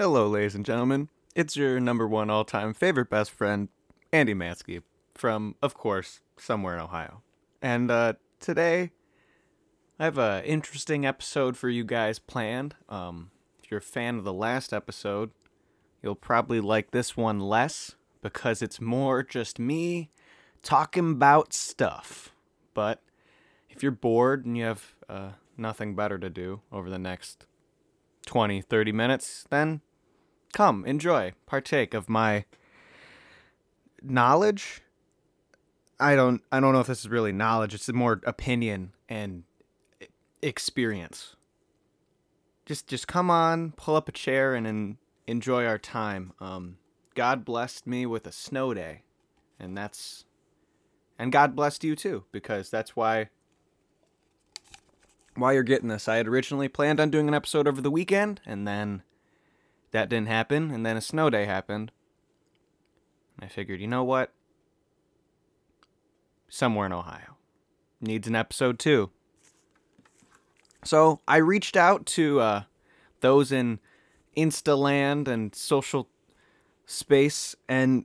Hello, ladies and gentlemen. It's your number one all time favorite best friend, Andy Mansky, from, of course, somewhere in Ohio. And uh, today, I have an interesting episode for you guys planned. Um, if you're a fan of the last episode, you'll probably like this one less because it's more just me talking about stuff. But if you're bored and you have uh, nothing better to do over the next 20, 30 minutes, then come, enjoy, partake of my knowledge. I don't I don't know if this is really knowledge, it's more opinion and experience. Just just come on, pull up a chair and, and enjoy our time. Um God blessed me with a snow day. And that's and God blessed you too because that's why why you're getting this. I had originally planned on doing an episode over the weekend, and then that didn't happen, and then a snow day happened. I figured, you know what? Somewhere in Ohio needs an episode too. So I reached out to uh, those in Instaland and social space, and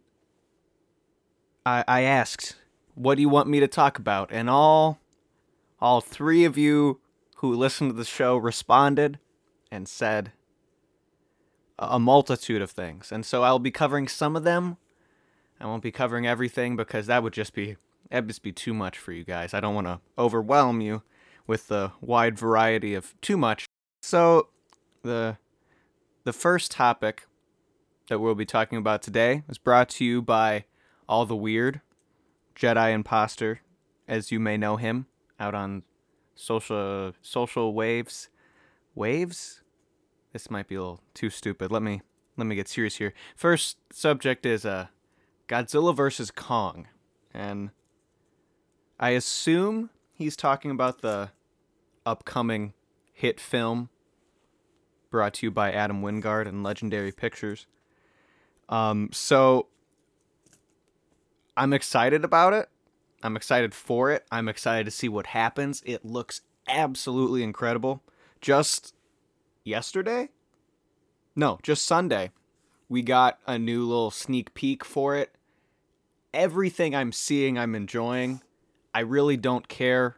I, I asked, "What do you want me to talk about?" And all, all three of you who listened to the show responded and said a multitude of things. And so I'll be covering some of them. I won't be covering everything because that would just be that'd just be too much for you guys. I don't want to overwhelm you with the wide variety of too much. So the the first topic that we'll be talking about today is brought to you by All the Weird, Jedi Imposter, as you may know him, out on social social waves. Waves? This might be a little too stupid. Let me let me get serious here. First subject is uh Godzilla versus Kong. And I assume he's talking about the upcoming hit film brought to you by Adam Wingard and Legendary Pictures. Um, so I'm excited about it. I'm excited for it. I'm excited to see what happens. It looks absolutely incredible. Just yesterday? No, just Sunday. We got a new little sneak peek for it. Everything I'm seeing, I'm enjoying. I really don't care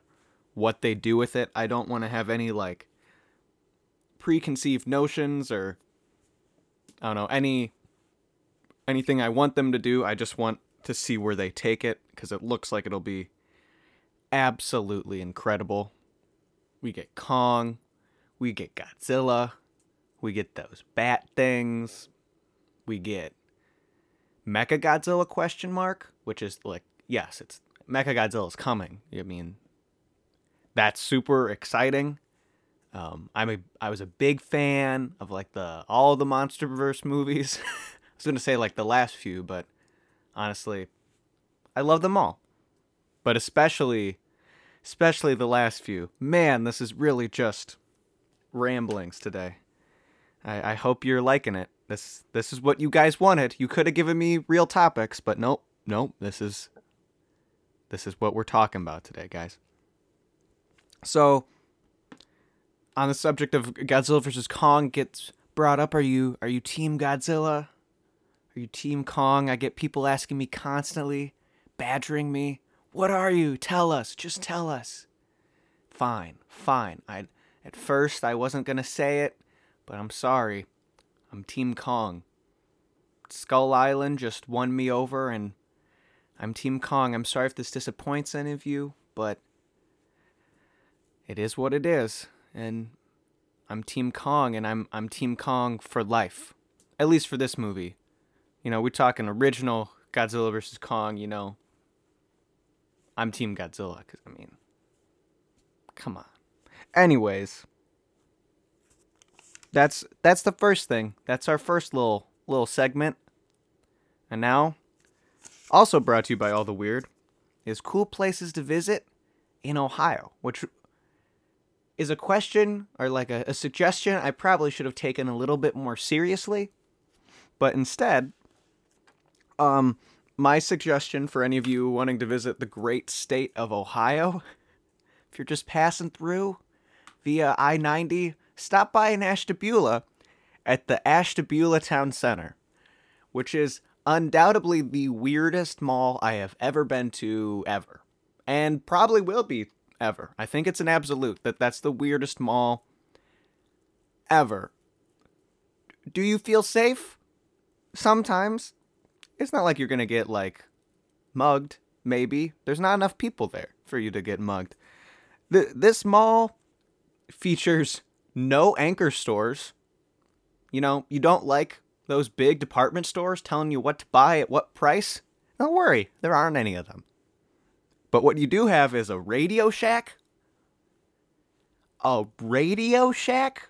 what they do with it. I don't want to have any like preconceived notions or I don't know, any anything I want them to do. I just want to see where they take it because it looks like it'll be absolutely incredible. We get Kong, we get Godzilla, we get those bat things, we get Mecha Godzilla question mark, which is like yes, it's Mecha Godzilla's coming. I mean, that's super exciting. Um, I'm a I was a big fan of like the all the MonsterVerse movies. I was gonna say like the last few, but honestly, I love them all. But especially especially the last few. Man, this is really just ramblings today. I, I hope you're liking it. This this is what you guys wanted. You could have given me real topics, but nope, nope. This is this is what we're talking about today, guys. So, on the subject of Godzilla versus Kong gets brought up, are you are you team Godzilla? Are you team Kong? I get people asking me constantly, badgering me. What are you? Tell us. Just tell us. Fine, fine. I at first I wasn't gonna say it, but I'm sorry. I'm Team Kong. Skull Island just won me over, and I'm Team Kong. I'm sorry if this disappoints any of you, but it is what it is, and I'm Team Kong, and I'm I'm Team Kong for life. At least for this movie. You know, we're talking original Godzilla versus Kong. You know, I'm Team Godzilla because I mean, come on. Anyways, that's that's the first thing. That's our first little little segment. And now, also brought to you by All the Weird, is cool places to visit in Ohio, which is a question or like a, a suggestion I probably should have taken a little bit more seriously. But instead, um, my suggestion for any of you wanting to visit the great state of Ohio, if you're just passing through via I 90, stop by in Ashtabula at the Ashtabula Town Center, which is undoubtedly the weirdest mall I have ever been to ever, and probably will be ever. I think it's an absolute that that's the weirdest mall ever. Do you feel safe? Sometimes. It's not like you're going to get like mugged, maybe. There's not enough people there for you to get mugged. The, this mall features no anchor stores. You know, you don't like those big department stores telling you what to buy at what price? Don't worry, there aren't any of them. But what you do have is a Radio Shack. A Radio Shack?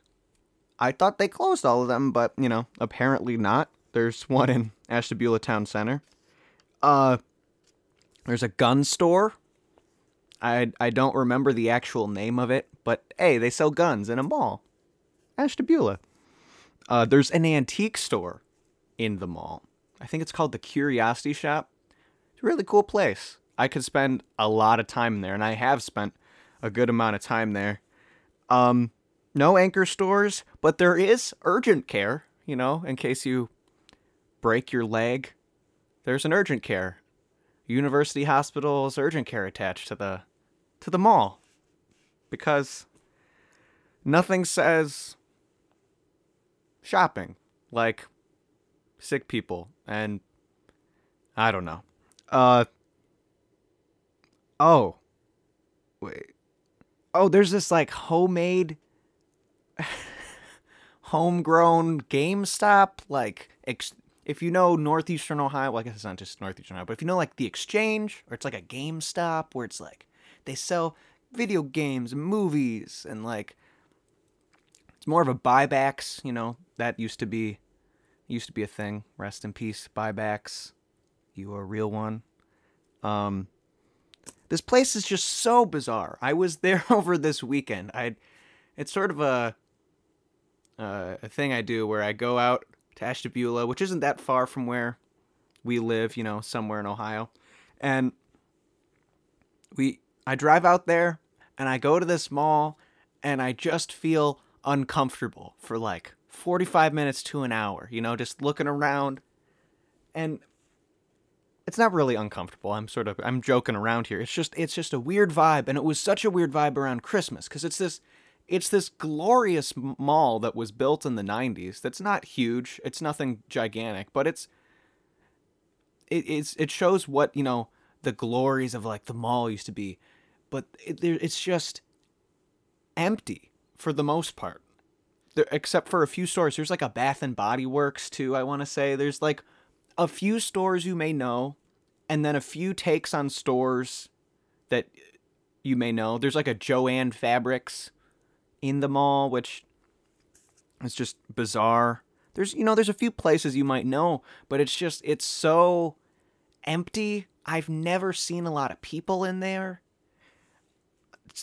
I thought they closed all of them, but, you know, apparently not. There's one in Ashtabula Town Center. Uh, there's a gun store. I I don't remember the actual name of it, but hey, they sell guns in a mall. Ashtabula. Uh, there's an antique store in the mall. I think it's called the Curiosity Shop. It's a really cool place. I could spend a lot of time there, and I have spent a good amount of time there. Um, no anchor stores, but there is urgent care, you know, in case you break your leg. There's an urgent care. University Hospital's urgent care attached to the to the mall. Because nothing says shopping like sick people and I don't know. Uh Oh. Wait. Oh, there's this like homemade homegrown GameStop like ex- if you know northeastern Ohio, well, I guess it's not just northeastern Ohio, but if you know like the Exchange or it's like a GameStop where it's like they sell video games, movies, and like it's more of a buybacks. You know that used to be used to be a thing. Rest in peace, buybacks. You are a real one. Um, this place is just so bizarre. I was there over this weekend. I, it's sort of a, uh, a thing I do where I go out to Ashtabula, which isn't that far from where we live, you know, somewhere in Ohio, and we, I drive out there and I go to this mall, and I just feel uncomfortable for like 45 minutes to an hour, you know, just looking around, and it's not really uncomfortable. I'm sort of I'm joking around here. It's just it's just a weird vibe and it was such a weird vibe around Christmas cuz it's this it's this glorious mall that was built in the 90s that's not huge. It's nothing gigantic, but it's it it's it shows what, you know, the glories of like the mall used to be. But it, it's just empty for the most part. There, except for a few stores. There's like a Bath and Body Works too, I want to say. There's like a few stores you may know, and then a few takes on stores that you may know. There's like a Joann Fabrics in the mall, which is just bizarre. There's you know there's a few places you might know, but it's just it's so empty. I've never seen a lot of people in there.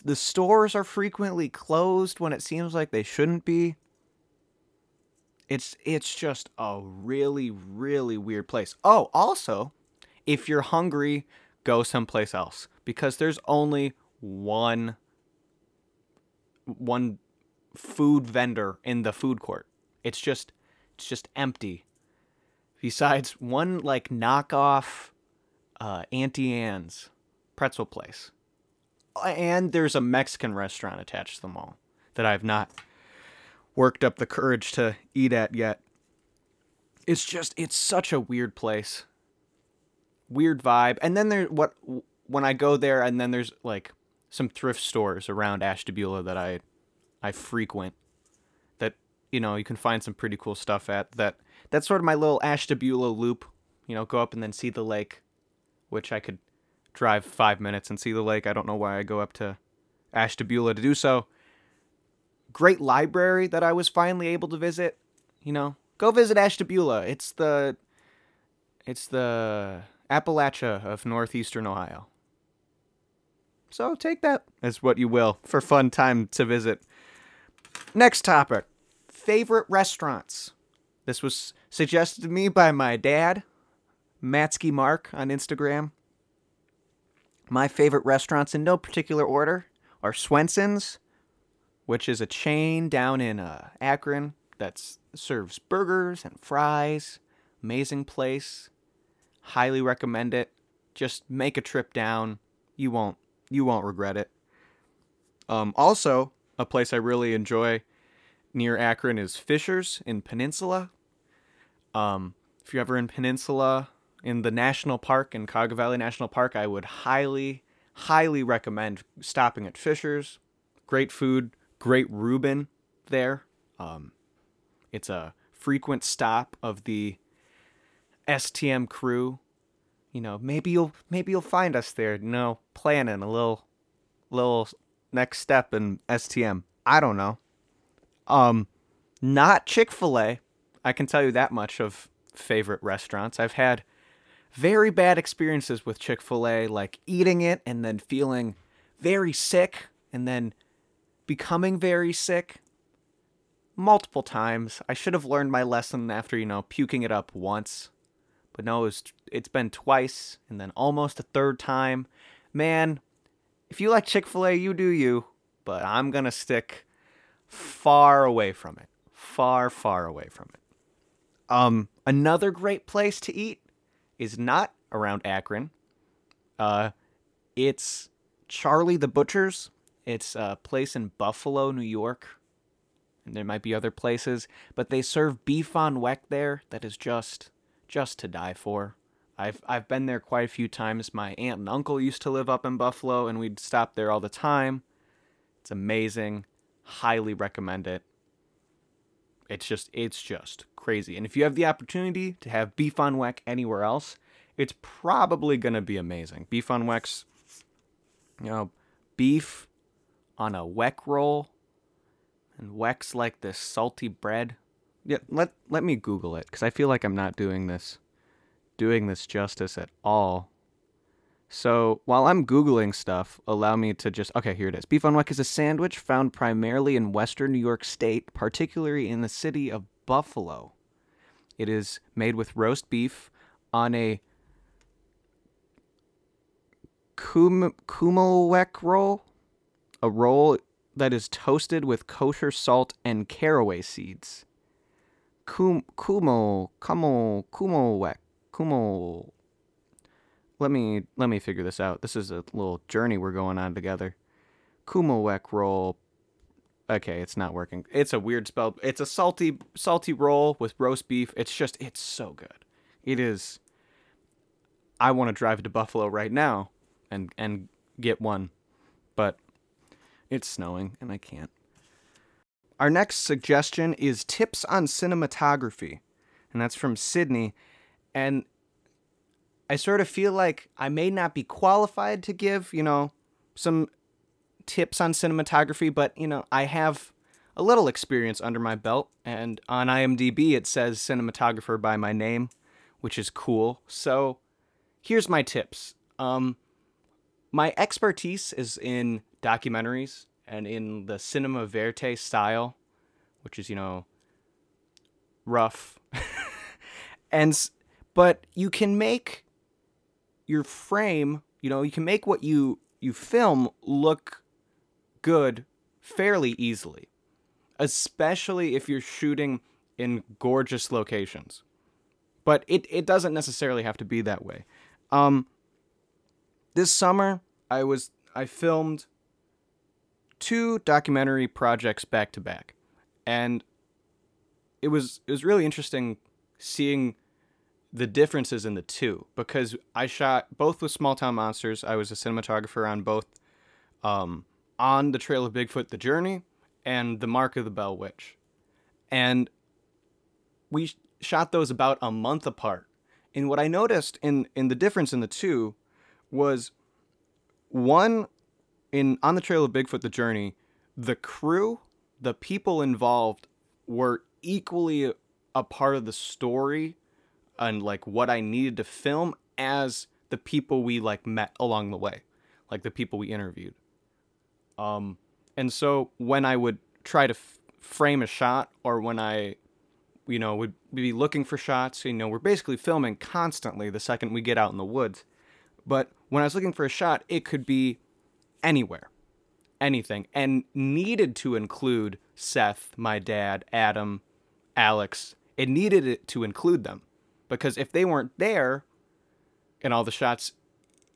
The stores are frequently closed when it seems like they shouldn't be. It's it's just a really really weird place. Oh, also, if you're hungry, go someplace else because there's only one one food vendor in the food court. It's just it's just empty. Besides one like knockoff uh, Auntie Anne's pretzel place, and there's a Mexican restaurant attached to the mall that I've not worked up the courage to eat at yet. It's just it's such a weird place. Weird vibe. And then there what when I go there and then there's like some thrift stores around Ashtabula that I I frequent that you know, you can find some pretty cool stuff at that that's sort of my little Ashtabula loop. You know, go up and then see the lake, which I could drive 5 minutes and see the lake. I don't know why I go up to Ashtabula to do so great library that I was finally able to visit. You know, go visit Ashtabula. It's the it's the Appalachia of northeastern Ohio. So take that as what you will for fun time to visit. Next topic. Favorite restaurants. This was suggested to me by my dad, Matsky Mark on Instagram. My favorite restaurants in no particular order are Swenson's, which is a chain down in uh, Akron, that serves burgers and fries. Amazing place. Highly recommend it. Just make a trip down. You won't you won't regret it. Um, also, a place I really enjoy near Akron is Fishers in Peninsula. Um, if you're ever in Peninsula in the national park in Cuyahoga Valley National Park, I would highly, highly recommend stopping at Fishers. Great food, great Reuben there. Um, it's a frequent stop of the STM crew. You know, maybe you'll maybe you'll find us there. Know, planning a little, little next step in STM. I don't know. Um, not Chick Fil A. I can tell you that much of favorite restaurants. I've had very bad experiences with Chick Fil A, like eating it and then feeling very sick and then becoming very sick multiple times. I should have learned my lesson after, you know, puking it up once. But no, it's it's been twice and then almost a third time. Man, if you like Chick-fil-A, you do you, but I'm going to stick far away from it. Far, far away from it. Um another great place to eat is not around Akron. Uh it's Charlie the Butcher's. It's a place in Buffalo, New York and there might be other places, but they serve beef on weck there that is just just to die for. I've I've been there quite a few times. My aunt and uncle used to live up in Buffalo and we'd stop there all the time. It's amazing. Highly recommend it. It's just it's just crazy. And if you have the opportunity to have beef on weck anywhere else, it's probably to be amazing. Beef on weck's you know, beef on a weck roll and weck's like this salty bread. Yeah, let let me Google it because I feel like I'm not doing this doing this justice at all. So while I'm googling stuff, allow me to just okay. Here it is. Beef on weck is a sandwich found primarily in Western New York State, particularly in the city of Buffalo. It is made with roast beef on a kum kummelweck roll, a roll that is toasted with kosher salt and caraway seeds. Kum, kumo, kumo, kumo wek, kumo. Let me let me figure this out. This is a little journey we're going on together. Kumowek roll. Okay, it's not working. It's a weird spell. It's a salty salty roll with roast beef. It's just it's so good. It is. I want to drive to Buffalo right now and and get one, but it's snowing and I can't. Our next suggestion is tips on cinematography, and that's from Sydney. And I sort of feel like I may not be qualified to give, you know, some tips on cinematography, but, you know, I have a little experience under my belt. And on IMDb, it says cinematographer by my name, which is cool. So here's my tips. Um, my expertise is in documentaries and in the cinema verite style, which is, you know, rough. and but you can make your frame, you know, you can make what you you film look good fairly easily, especially if you're shooting in gorgeous locations. But it, it doesn't necessarily have to be that way. Um, this summer, I was I filmed two documentary projects back to back, and it was it was really interesting seeing the differences in the two because I shot both with Small Town Monsters. I was a cinematographer on both, um, on the Trail of Bigfoot: The Journey and The Mark of the Bell Witch, and we shot those about a month apart. And what I noticed in in the difference in the two was one in on the trail of Bigfoot the journey, the crew, the people involved were equally a, part of the story and like what I needed to film as the people we like met along the way, like the people we interviewed. Um and so when I would try to f- frame a shot or when I you know would be looking for shots, you know, we're basically filming constantly the second we get out in the woods. But when I was looking for a shot, it could be anywhere, anything, and needed to include Seth, my dad, Adam, Alex, it needed it to include them because if they weren't there in all the shots,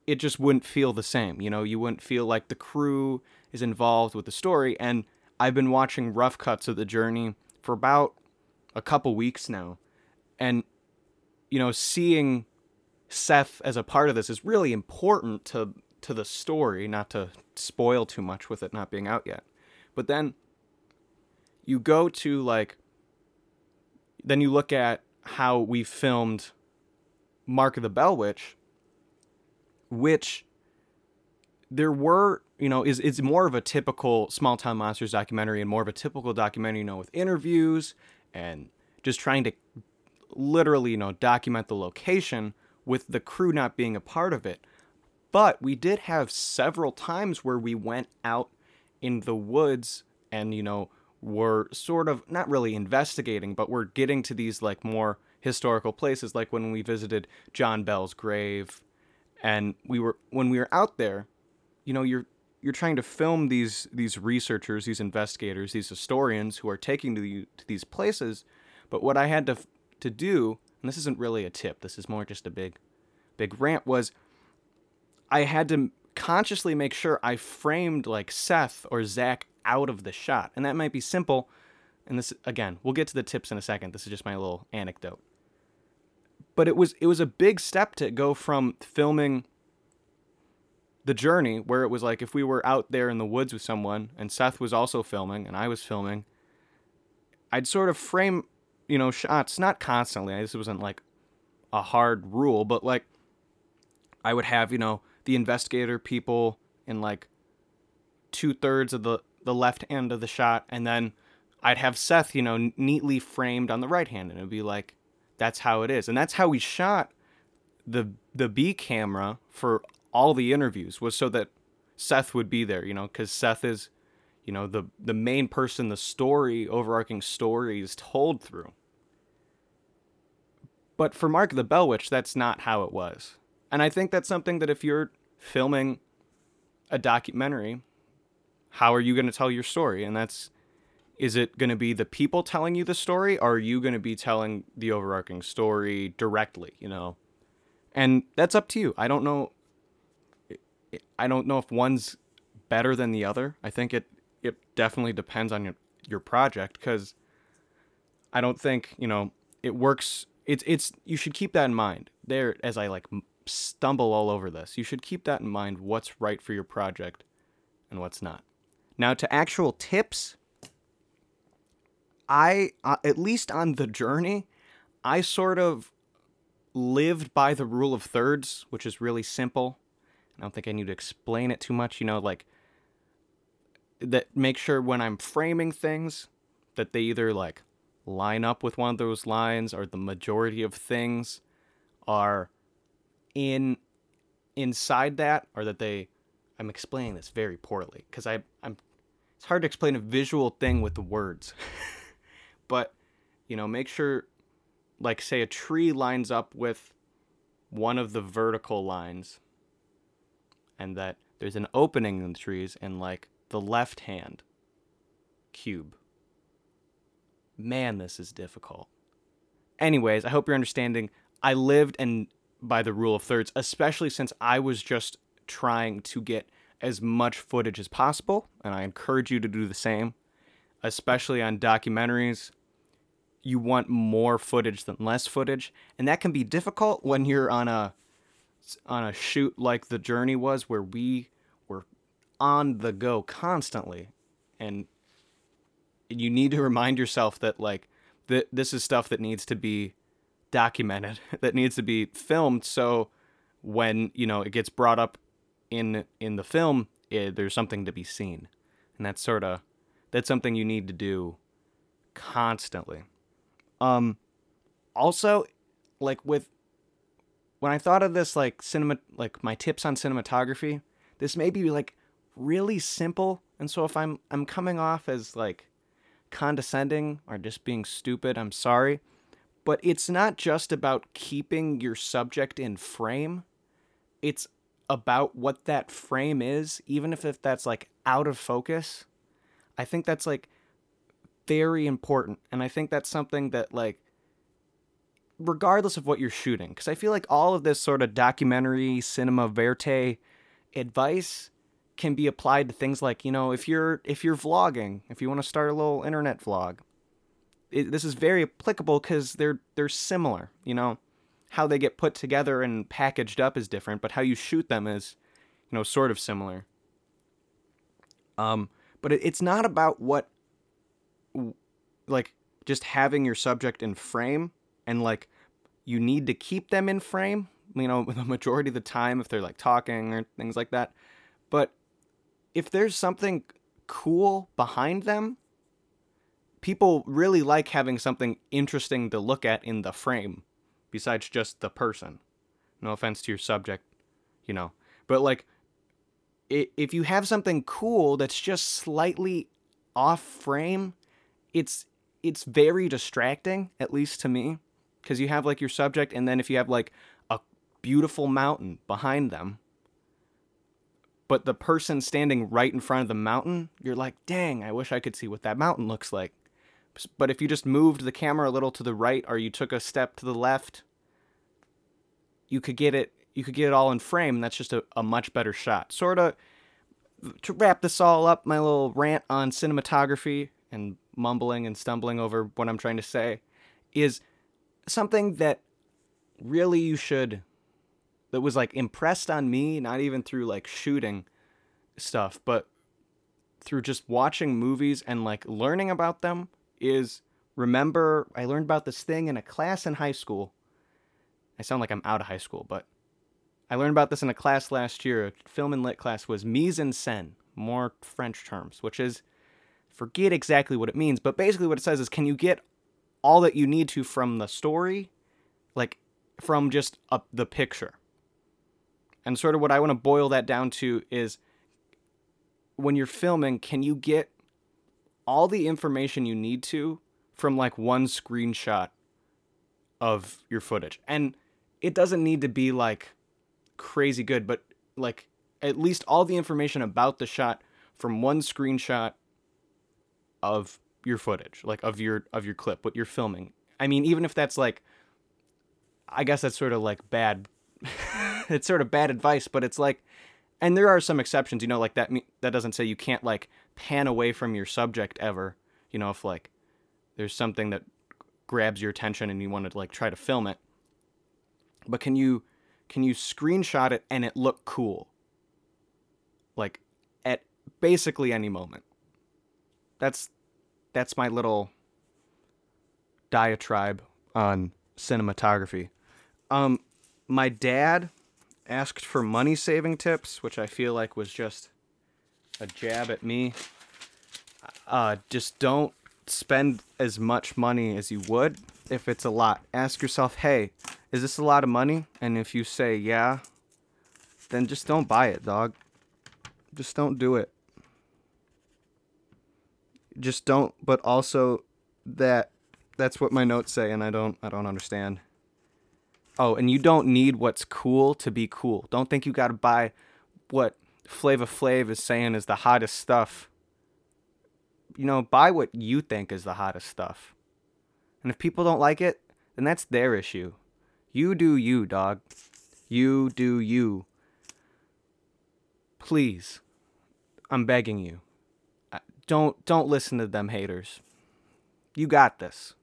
it just wouldn't feel the same. You know, you wouldn't feel like the crew is involved with the story. And I've been watching rough cuts of the journey for about a couple weeks now. And, you know, seeing Seth as a part of this is really important to to the story, not to spoil too much with it not being out yet. But then you go to like then you look at how we filmed Mark of the Bell Witch, which there were, you know, is is more of a typical small town monsters documentary and more of a typical documentary, you know, with interviews and just trying to literally, you know, document the location with the crew not being a part of it. But we did have several times where we went out in the woods and, you know, were sort of not really investigating, but we're getting to these like more historical places, like when we visited John Bell's grave. And we were when we were out there, you know, you're you're trying to film these these researchers, these investigators, these historians who are taking to, the, to these places. But what I had to to do, and this isn't really a tip, this is more just a big big rant, was I had to consciously make sure I framed like Seth or Zach out of the shot. And that might be simple. And this again, we'll get to the tips in a second. This is just my little anecdote. But it was it was a big step to go from filming the journey where it was like if we were out there in the woods with someone and Seth was also filming and I was filming, I'd sort of frame, you know, shots not constantly. This wasn't like a hard rule, but like I would have, you know, the investigator people in like two thirds of the the left hand of the shot, and then I'd have Seth, you know, neatly framed on the right hand, and it'd be like, that's how it is, and that's how we shot the the B camera for all the interviews was so that Seth would be there, you know, because Seth is, you know, the the main person the story, overarching story is told through. But for Mark the Bell Witch, that's not how it was. And I think that's something that if you're filming a documentary, how are you going to tell your story? And that's is it going to be the people telling you the story or are you going to be telling the overarching story directly, you know? And that's up to you. I don't know I don't know if one's better than the other. I think it it definitely depends on your your project cuz I don't think, you know, it works it's it's you should keep that in mind. There as I like stumble all over this. You should keep that in mind what's right for your project and what's not. Now, to actual tips, I, uh, at least on the journey, I sort of lived by the rule of thirds, which is really simple. I don't think I need to explain it too much. You know, like, that make sure when I'm framing things that they either like line up with one of those lines or the majority of things are in inside that or that they I'm explaining this very poorly because I I'm it's hard to explain a visual thing with words. but you know, make sure like say a tree lines up with one of the vertical lines and that there's an opening in the trees in like the left hand cube. Man, this is difficult. Anyways, I hope you're understanding. I lived and by the rule of thirds, especially since I was just trying to get as much footage as possible, and I encourage you to do the same, especially on documentaries. You want more footage than less footage, and that can be difficult when you're on a on a shoot like the journey was where we were on the go constantly and you need to remind yourself that like th- this is stuff that needs to be documented that needs to be filmed so when you know it gets brought up in in the film it, there's something to be seen. And that's sort of that's something you need to do constantly. Um also like with when i thought of this like cinema like my tips on cinematography this may be like really simple. And so if i'm i'm coming off as like condescending or just being stupid i'm sorry. But it's not just about keeping your subject in frame. It's about what that frame is, even if, if that's like out of focus, I think that's like very important. And I think that's something that, like, regardless of what you're shooting, because I feel like all of this sort of documentary, cinema verite advice can be applied to things like, you know, if you're if you're vlogging, if you want to start a little internet vlog, it, this is very applicable because they're they're similar. You know, how they get put together and packaged up is different, but how you shoot them is, you know, sort of similar. Um, but it, it's not about what, like, just having your subject in frame and like you need to keep them in frame. You know, the majority of the time if they're like talking or things like that. But if there's something cool behind them, people really like having something interesting to look at in the frame besides just the person. No offense to your subject, you know. But like if you have something cool that's just slightly off frame, it's it's very distracting at least to me because you have like your subject and then if you have like a beautiful mountain behind them but the person standing right in front of the mountain, you're like, dang, I wish I could see what that mountain looks like. But if you just moved the camera a little to the right or you took a step to the left, you could get it you could get it all in frame and that's just a, a much better shot. Sort of to wrap this all up, my little rant on cinematography and mumbling and stumbling over what I'm trying to say is something that really you should that was like impressed on me, not even through like shooting stuff, but through just watching movies and like learning about them is remember I learned about this thing in a class in high school. I sound like I'm out of high school, but I learned about this in a class last year. A film and lit class was mise en scène, more French terms, which is forget exactly what it means, but basically what it says is can you get all that you need to from the story, like from just a, the picture. And sort of what I want to boil that down to is when you're filming, can you get all the information you need to from like one screenshot of your footage? And it doesn't need to be like crazy good, but like at least all the information about the shot from one screenshot of your footage, like of your of your clip, what you're filming. I mean, even if that's like I guess that's sort of like bad it's sort of bad advice, but it's like, and there are some exceptions, you know, like that. That doesn't say you can't like pan away from your subject ever. You know, if like there's something that grabs your attention and you want to like try to film it, but can you can you screenshot it and it look cool? Like at basically any moment. That's that's my little diatribe on cinematography. Um, my dad asked for money saving tips, which I feel like was just a jab at me. Uh, just don't spend as much money as you would if it's a lot. Ask yourself, hey, is this a lot of money? And if you say yeah, then just don't buy it, dog. Just don't do it. Just don't, but also that that's what my notes say and I don't I don't understand. Oh, and you don't need what's cool to be cool. Don't think you got to buy what Flavor Flav is saying is the hottest stuff. You know, buy what you think is the hottest stuff. And if people don't like it, then that's their issue. You do you, dog. You do you. Please. I'm begging you. Don't don't listen to them haters. You got this.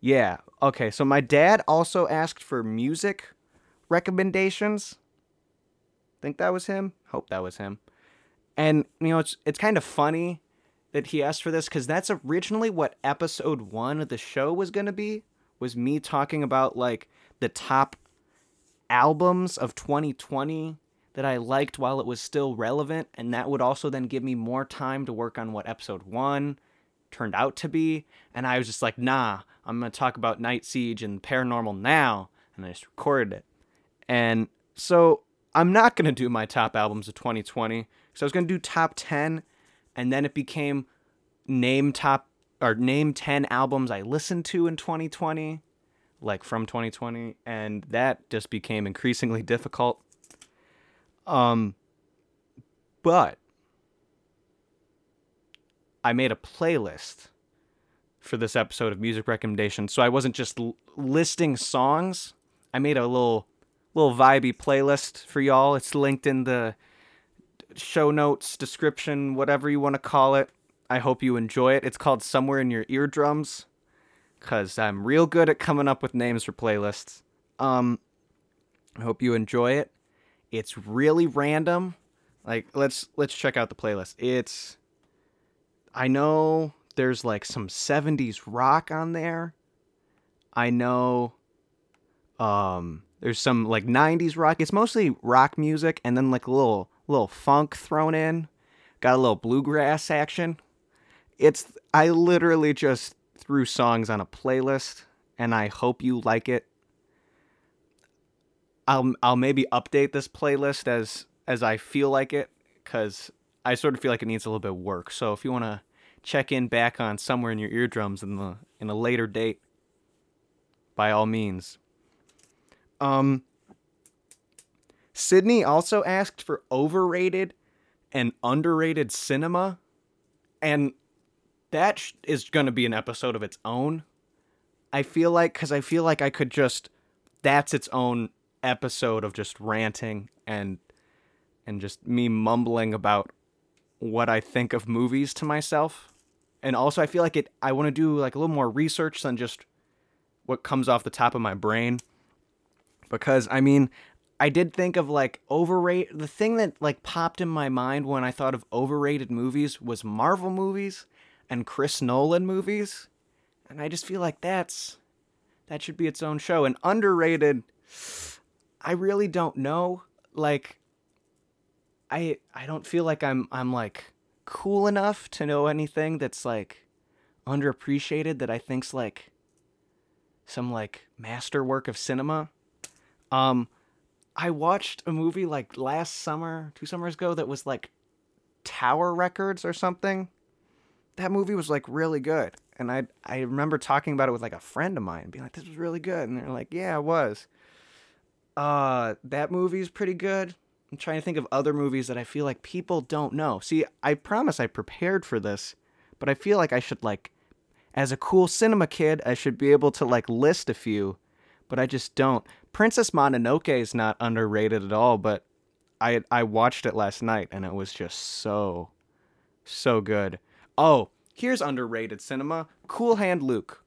Yeah. Okay. So my dad also asked for music recommendations. Think that was him? Hope that was him. And you know, it's it's kind of funny that he asked for this cuz that's originally what episode 1 of the show was going to be was me talking about like the top albums of 2020 that I liked while it was still relevant and that would also then give me more time to work on what episode 1 turned out to be and I was just like, "Nah, I'm going to talk about Night Siege and Paranormal now. And I just recorded it. And so I'm not going to do my top albums of 2020. So I was going to do top 10. And then it became name top or name 10 albums I listened to in 2020, like from 2020. And that just became increasingly difficult. Um, but I made a playlist for this episode of music recommendations. So I wasn't just l- listing songs. I made a little little vibey playlist for y'all. It's linked in the show notes, description, whatever you want to call it. I hope you enjoy it. It's called Somewhere in Your Eardrums cuz I'm real good at coming up with names for playlists. Um I hope you enjoy it. It's really random. Like let's let's check out the playlist. It's I know there's like some 70s rock on there. I know um there's some like 90s rock. It's mostly rock music and then like a little little funk thrown in. Got a little bluegrass action. It's I literally just threw songs on a playlist and I hope you like it. I'll I'll maybe update this playlist as as I feel like it cuz I sort of feel like it needs a little bit of work. So if you want to check in back on somewhere in your eardrums in the in a later date, by all means. Um, Sydney also asked for overrated and underrated cinema, and that sh- is going to be an episode of its own. I feel like because I feel like I could just that's its own episode of just ranting and and just me mumbling about what I think of movies to myself. And also I feel like it I want to do like a little more research than just what comes off the top of my brain. Because I mean, I did think of like overrated the thing that like popped in my mind when I thought of overrated movies was Marvel movies and Chris Nolan movies. And I just feel like that's that should be its own show. And underrated I really don't know. Like I I don't feel like I'm I'm like cool enough to know anything that's like underappreciated that I think's like some like masterwork of cinema. Um I watched a movie like last summer, two summers ago that was like Tower Records or something. That movie was like really good. And I I remember talking about it with like a friend of mine, being like, this was really good. And they're like, yeah, it was. Uh, that movie's pretty good. I'm trying to think of other movies that I feel like people don't know. See, I promise I prepared for this, but I feel like I should like as a cool cinema kid, I should be able to like list a few, but I just don't. Princess Mononoke is not underrated at all, but I I watched it last night and it was just so so good. Oh, here's underrated cinema. Cool Hand Luke.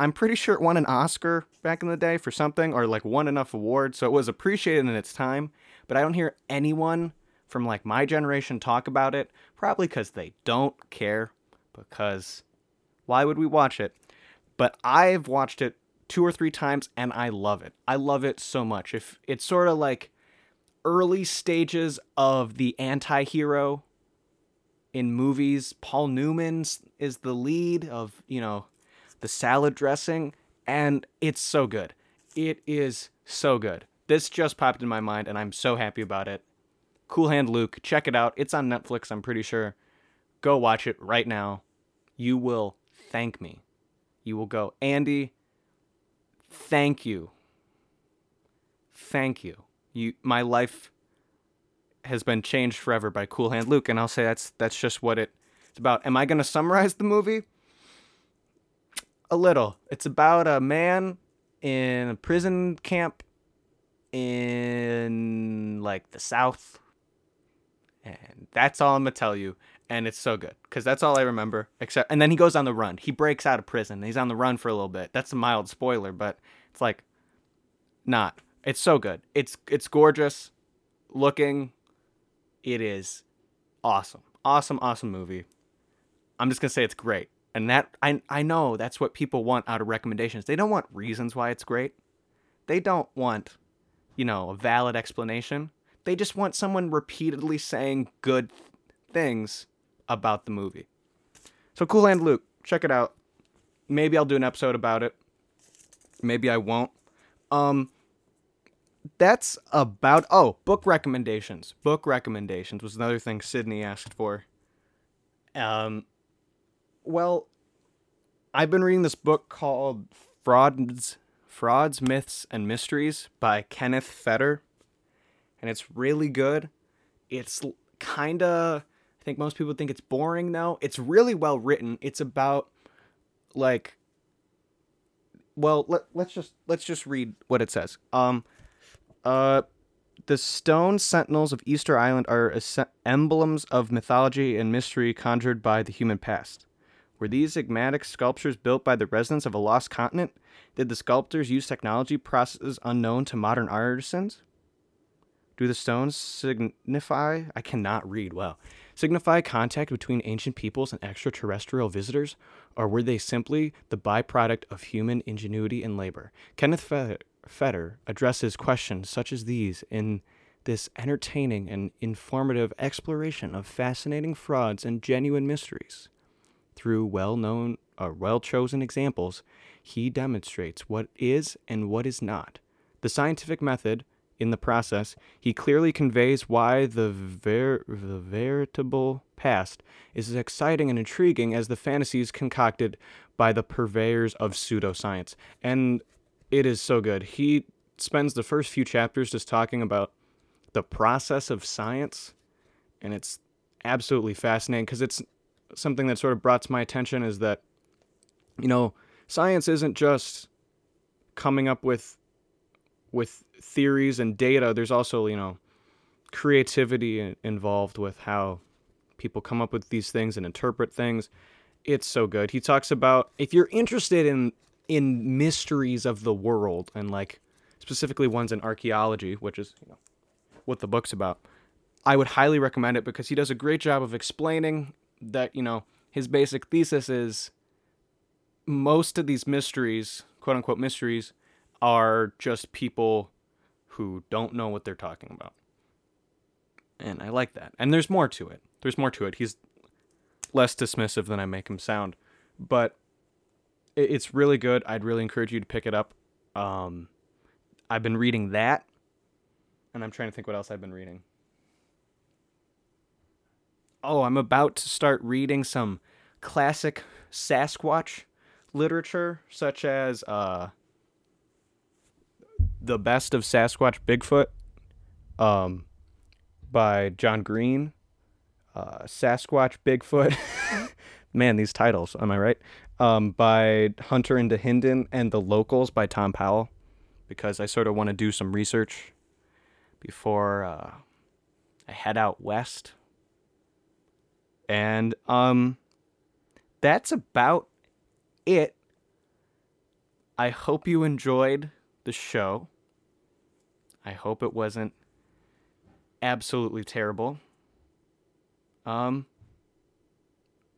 I'm pretty sure it won an Oscar back in the day for something or like won enough awards, so it was appreciated in its time, but I don't hear anyone from like my generation talk about it, probably cuz they don't care because why would we watch it? But I've watched it two or three times and I love it. I love it so much. If it's sort of like early stages of the anti-hero in movies, Paul Newman's is the lead of, you know, the salad dressing and it's so good. It is so good. This just popped in my mind and I'm so happy about it. Cool Hand Luke, check it out. It's on Netflix, I'm pretty sure. Go watch it right now. You will thank me. You will go, Andy, thank you. Thank you. You my life has been changed forever by Cool Hand Luke and I'll say that's that's just what it, it's about. Am I going to summarize the movie? A little. It's about a man in a prison camp in like the south and that's all I'm gonna tell you and it's so good because that's all I remember. Except, and then he goes on the run. He breaks out of prison. He's on the run for a little bit. That's a mild spoiler, but it's like, not. It's so good. It's it's gorgeous, looking. It is awesome, awesome, awesome movie. I'm just gonna say it's great, and that I I know that's what people want out of recommendations. They don't want reasons why it's great. They don't want, you know, a valid explanation. They just want someone repeatedly saying good things about the movie. So Cool Hand Luke, check it out. Maybe I'll do an episode about it. Maybe I won't. Um that's about oh, book recommendations. Book recommendations was another thing Sydney asked for. Um well, I've been reading this book called Frauds Frauds, Myths and Mysteries by Kenneth Feder. And it's really good. It's kind of I think most people think it's boring though. It's really well written. It's about like well, let, let's just let's just read what it says. Um uh the stone sentinels of Easter Island are emblems of mythology and mystery conjured by the human past. Were these enigmatic sculptures built by the residents of a lost continent? Did the sculptors use technology processes unknown to modern artisans? Do the stones signify? I cannot read well. Signify contact between ancient peoples and extraterrestrial visitors, or were they simply the byproduct of human ingenuity and labor? Kenneth Feder addresses questions such as these in this entertaining and informative exploration of fascinating frauds and genuine mysteries. Through well known or uh, well chosen examples, he demonstrates what is and what is not. The scientific method, in the process, he clearly conveys why the, ver- the veritable past is as exciting and intriguing as the fantasies concocted by the purveyors of pseudoscience. And it is so good. He spends the first few chapters just talking about the process of science, and it's absolutely fascinating because it's something that sort of brought to my attention is that, you know, science isn't just coming up with with theories and data. There's also, you know, creativity involved with how people come up with these things and interpret things. It's so good. He talks about if you're interested in in mysteries of the world and like specifically ones in archaeology, which is you know, what the book's about. I would highly recommend it because he does a great job of explaining that, you know, his basic thesis is most of these mysteries, quote unquote mysteries, are just people who don't know what they're talking about. And I like that. And there's more to it. There's more to it. He's less dismissive than I make him sound. But it's really good. I'd really encourage you to pick it up. Um, I've been reading that, and I'm trying to think what else I've been reading. Oh, I'm about to start reading some classic Sasquatch literature, such as uh, "The Best of Sasquatch Bigfoot" um, by John Green. Uh, Sasquatch Bigfoot. Man, these titles. Am I right? um, by Hunter and Dahinden and The Locals by Tom Powell because I sort of want to do some research before uh, I head out west. And um, that's about it. I hope you enjoyed the show. I hope it wasn't absolutely terrible. Um,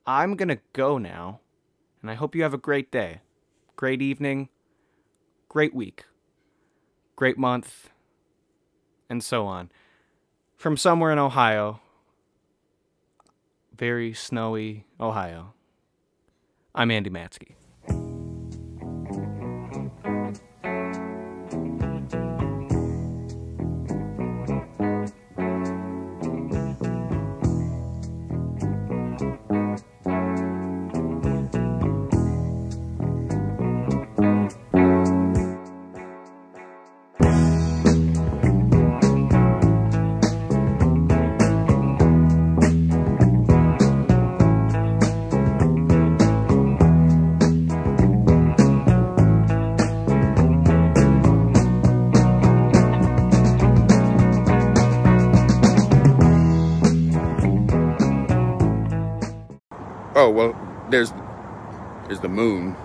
I'm gonna go now. And I hope you have a great day, great evening, great week, great month, and so on. From somewhere in Ohio, very snowy Ohio, I'm Andy Matsky. Oh well there's there's the moon